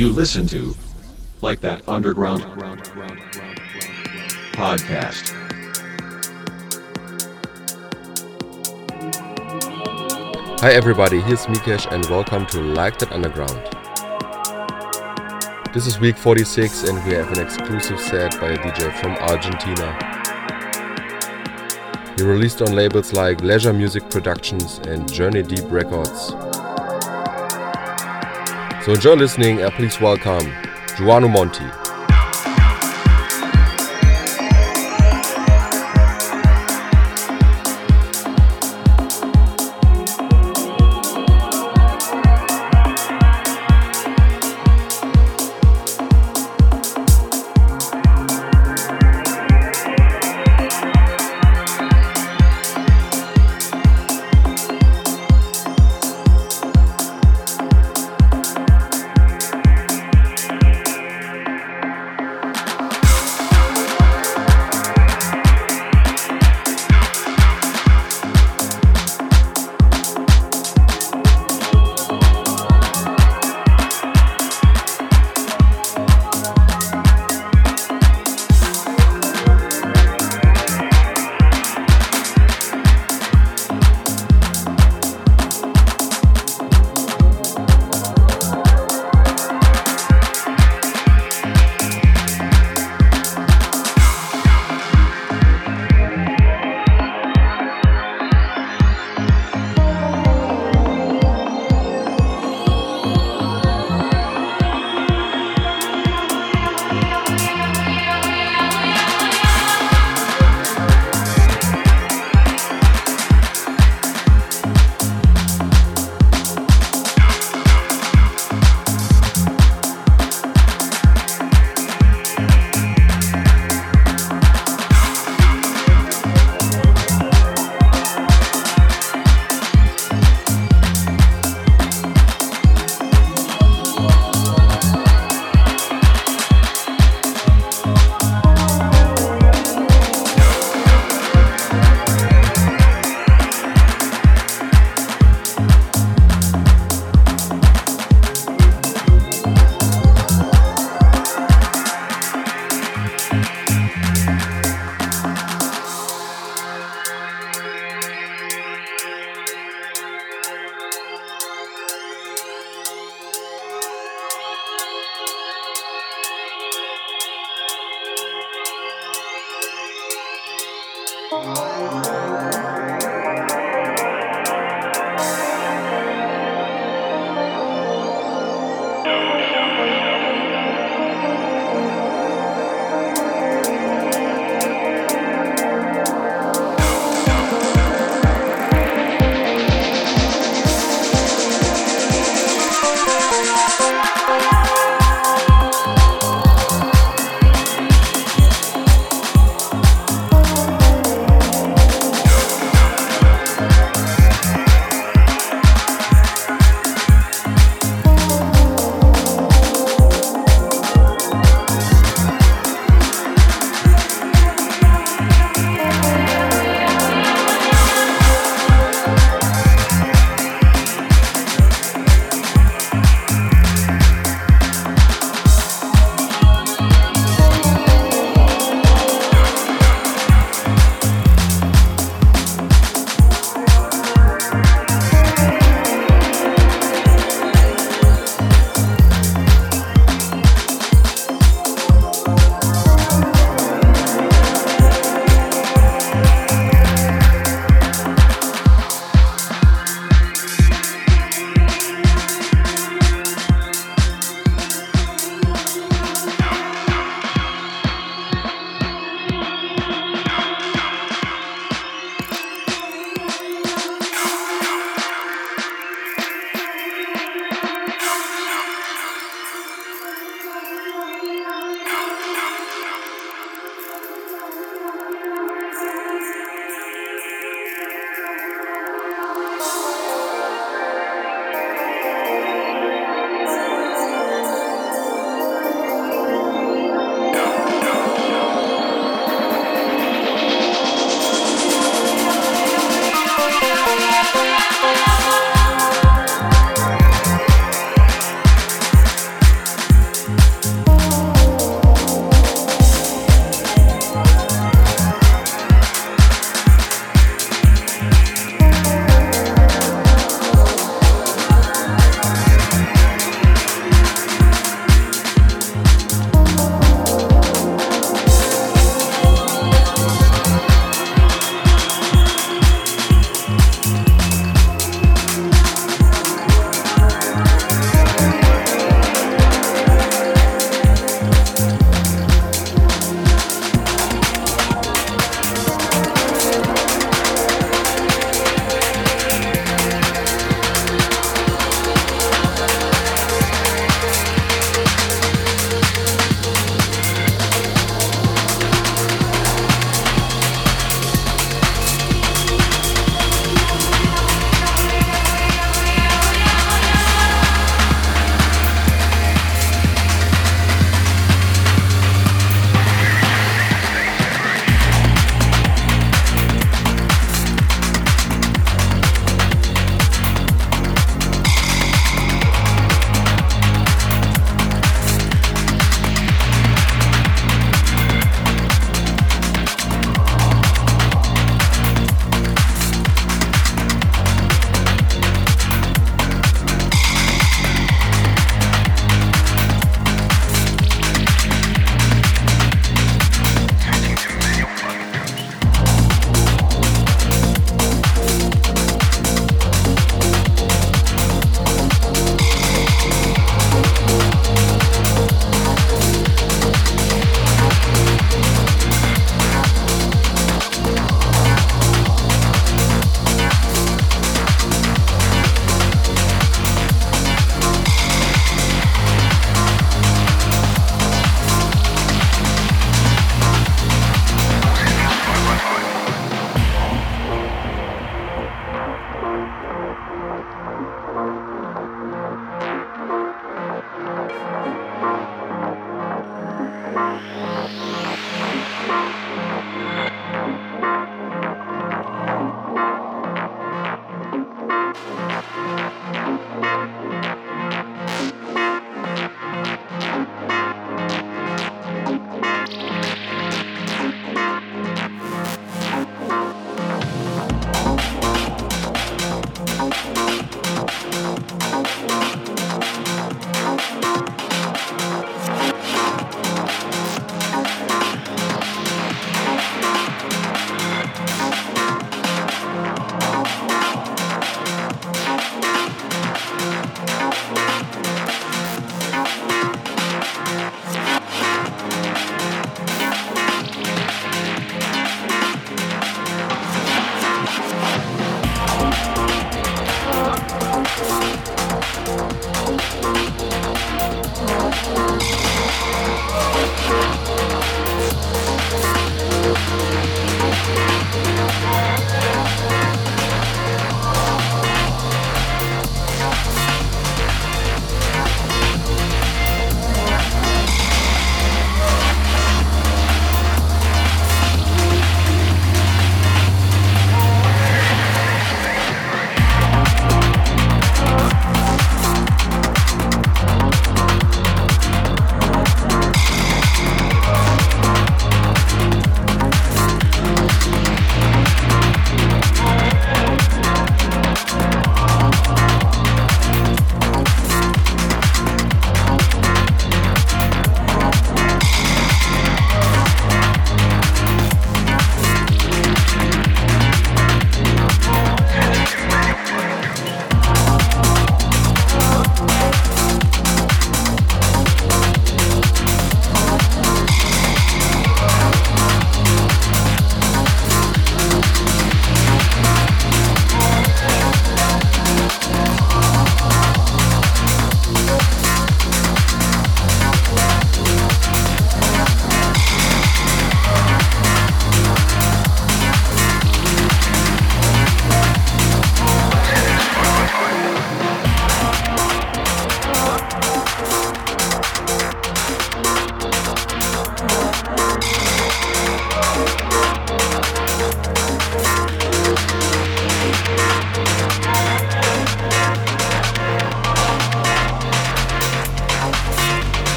you listen to, like that underground podcast. Hi everybody, here's Mikesh and welcome to Like That Underground. This is week 46 and we have an exclusive set by a DJ from Argentina. He released on labels like Leisure Music Productions and Journey Deep Records. So enjoy listening and please welcome Juano Monti.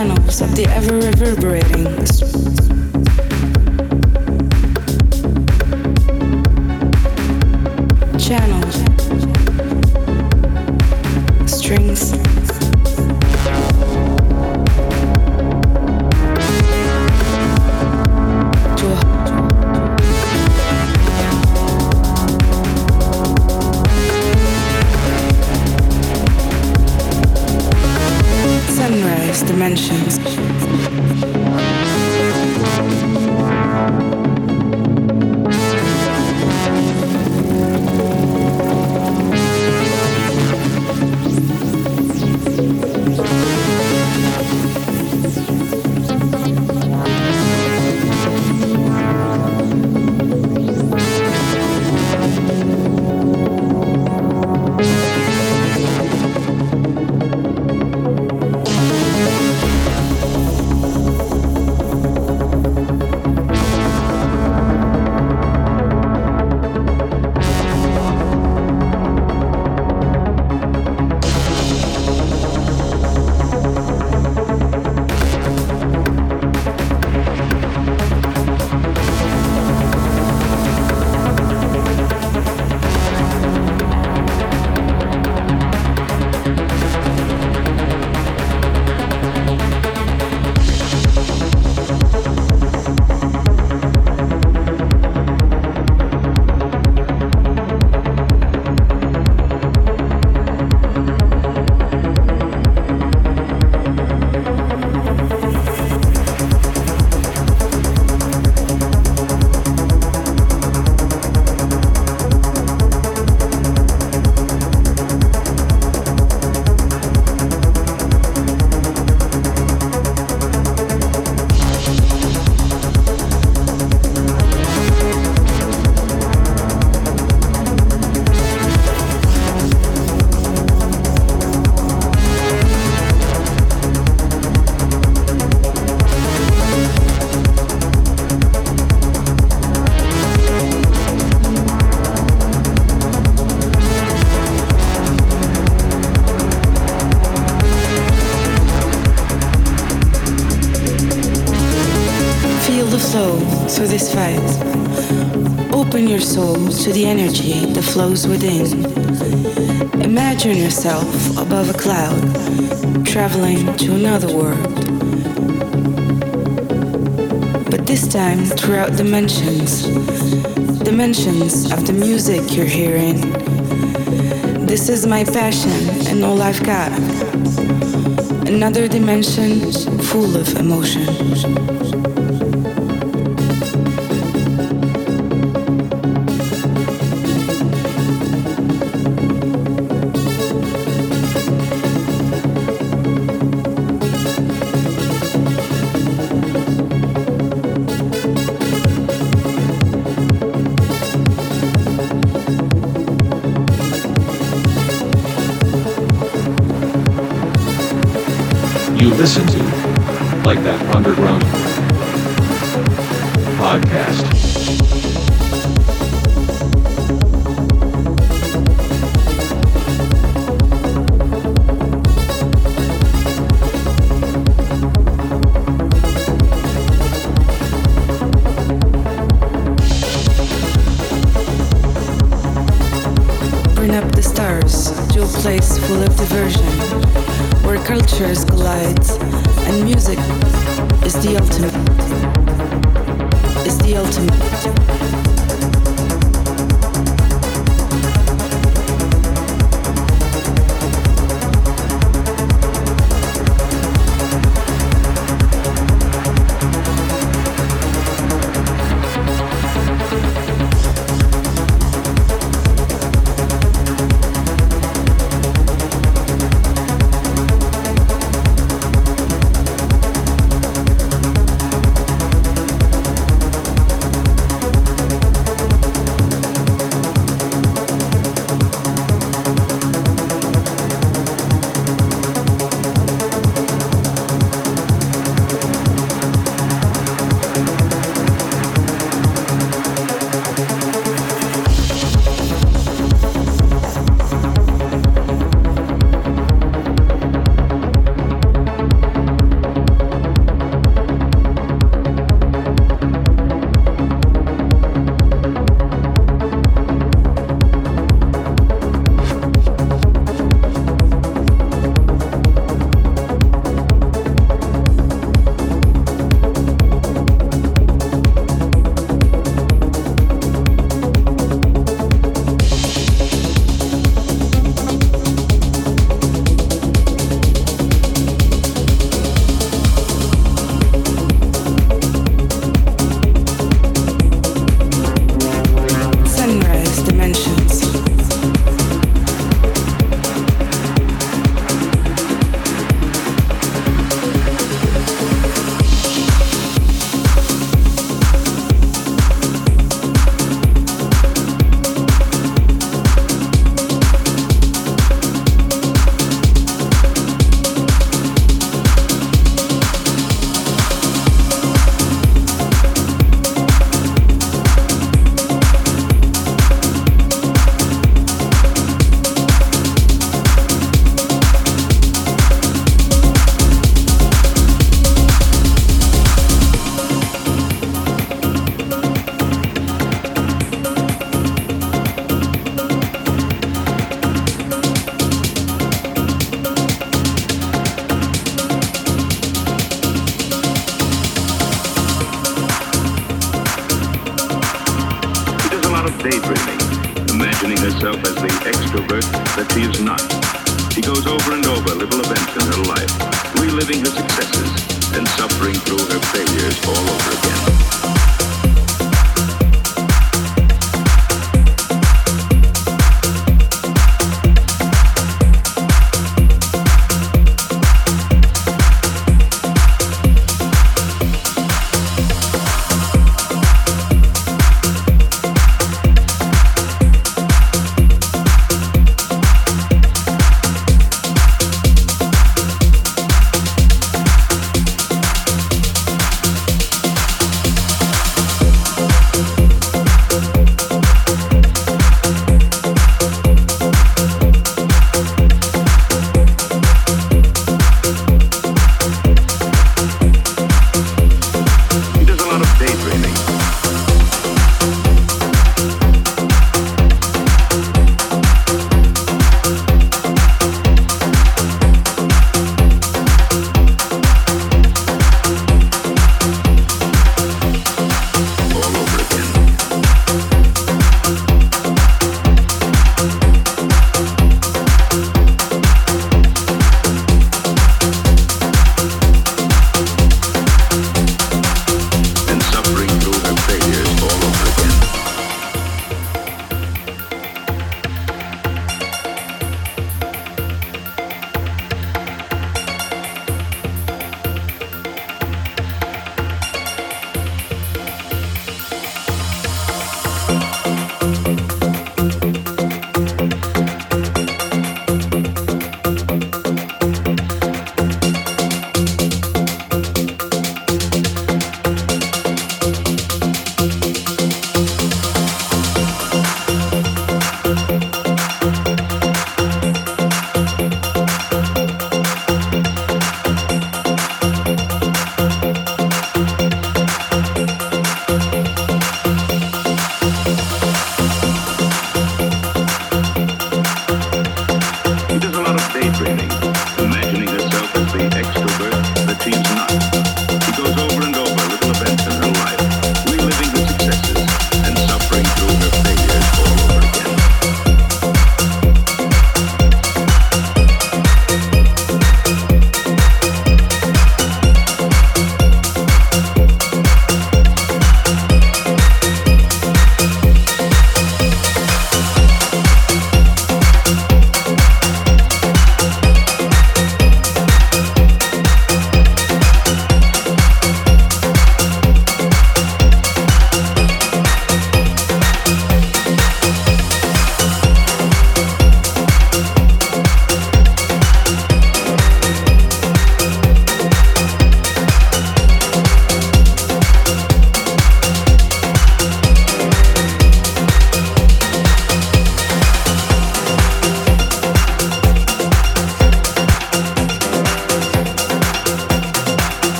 Channels of the ever reverberating within. Imagine yourself above a cloud, traveling to another world. But this time throughout dimensions, dimensions of the music you're hearing. This is my passion and all I've got. Another dimension full of emotion. Cultures collide and music is the ultimate is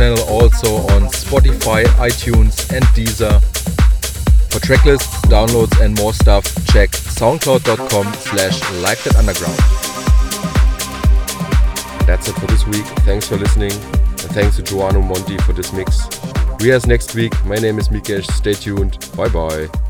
channel also on Spotify, iTunes, and Deezer. For tracklists, downloads, and more stuff, check soundcloud.com slash like that underground. That's it for this week. Thanks for listening, and thanks to Juano Monti for this mix. We as next week. My name is Mikesh. Stay tuned. Bye bye.